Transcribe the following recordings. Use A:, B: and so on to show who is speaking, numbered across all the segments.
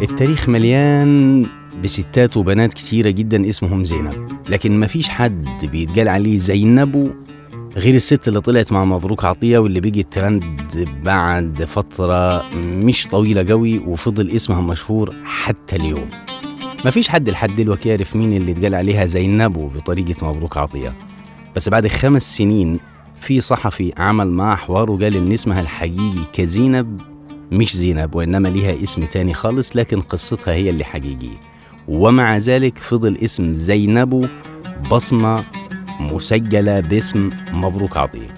A: التاريخ مليان بستات وبنات كتيرة جدا اسمهم زينب لكن مفيش حد بيتقال عليه زينبو غير الست اللي طلعت مع مبروك عطية واللي بقت ترند بعد فترة مش طويلة قوي وفضل اسمها مشهور حتى اليوم. مفيش حد لحد دلوقتي يعرف مين اللي اتقال عليها زينبو بطريقة مبروك عطية. بس بعد خمس سنين في صحفي عمل معاه حوار وقال إن اسمها الحقيقي كزينب مش زينب وإنما ليها اسم تاني خالص لكن قصتها هي اللي حقيقية. ومع ذلك فضل اسم زينبو بصمة مسجلة باسم مبروك عطية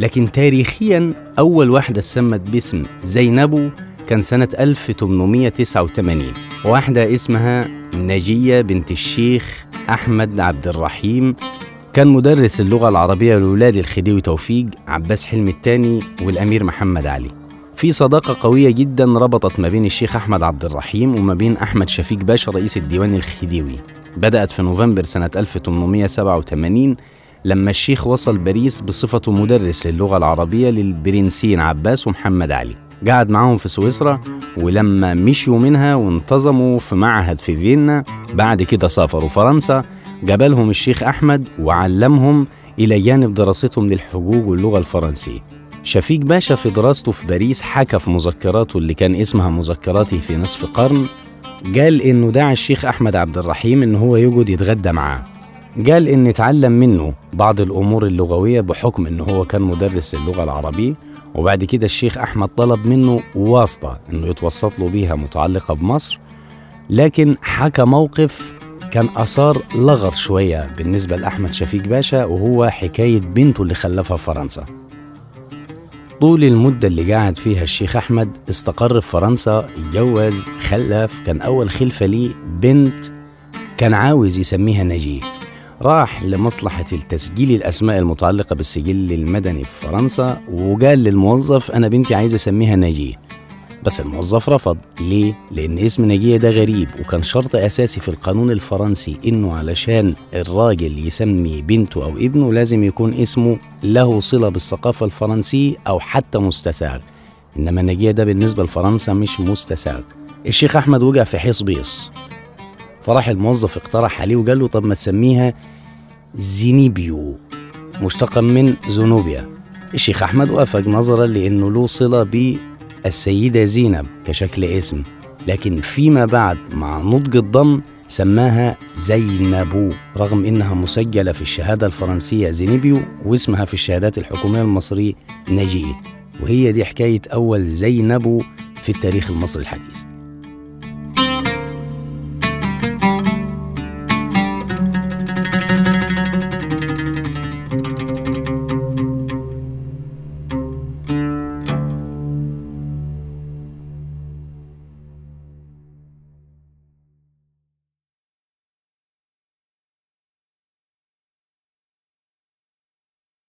A: لكن تاريخيا أول واحدة اتسمت باسم زينبو كان سنة 1889 واحدة اسمها نجية بنت الشيخ أحمد عبد الرحيم. كان مدرس اللغة العربية لولاد الخديوي توفيق عباس حلمي الثاني والأمير محمد علي. في صداقة قوية جدا ربطت ما بين الشيخ أحمد عبد الرحيم وما بين أحمد شفيق باشا رئيس الديوان الخديوي. بدأت في نوفمبر سنة 1887 لما الشيخ وصل باريس بصفته مدرس للغة العربية للبرنسين عباس ومحمد علي. قعد معاهم في سويسرا ولما مشيوا منها وانتظموا في معهد في فيينا بعد كده سافروا فرنسا جابلهم الشيخ أحمد وعلمهم إلى جانب دراستهم للحقوق واللغة الفرنسية. شفيق باشا في دراسته في باريس حكى في مذكراته اللي كان اسمها مذكراتي في نصف قرن. قال إنه دعا الشيخ أحمد عبد الرحيم إن هو يقعد يتغدى معاه. قال إن اتعلم منه بعض الأمور اللغوية بحكم إنه هو كان مدرس اللغة العربية. وبعد كده الشيخ أحمد طلب منه واسطة إنه يتوسط له بيها متعلقة بمصر. لكن حكى موقف كان أثار لغط شوية بالنسبة لأحمد شفيق باشا وهو حكاية بنته اللي خلفها في فرنسا. طول المدة اللي قاعد فيها الشيخ أحمد استقر في فرنسا اتجوز خلف كان أول خلفة ليه بنت كان عاوز يسميها نجيه راح لمصلحة التسجيل الأسماء المتعلقة بالسجل المدني في فرنسا وقال للموظف أنا بنتي عايز أسميها نجيه بس الموظف رفض. ليه؟ لأن اسم نجية ده غريب وكان شرط أساسي في القانون الفرنسي إنه علشان الراجل يسمي بنته أو ابنه لازم يكون اسمه له صلة بالثقافة الفرنسية أو حتى مستساغ. إنما نجية ده بالنسبة لفرنسا مش مستساغ. الشيخ أحمد وقع في حيص بيص. فراح الموظف اقترح عليه وقال له طب ما تسميها زينيبيو مشتقا من زنوبيا الشيخ أحمد وافق نظرا لأنه له صلة بالسيدة زينب كشكل اسم لكن فيما بعد مع نضج الضم سماها زينبو رغم إنها مسجلة في الشهادة الفرنسية زينيبيو واسمها في الشهادات الحكومية المصرية نجيه وهي دي حكاية أول زينبو في التاريخ المصري الحديث.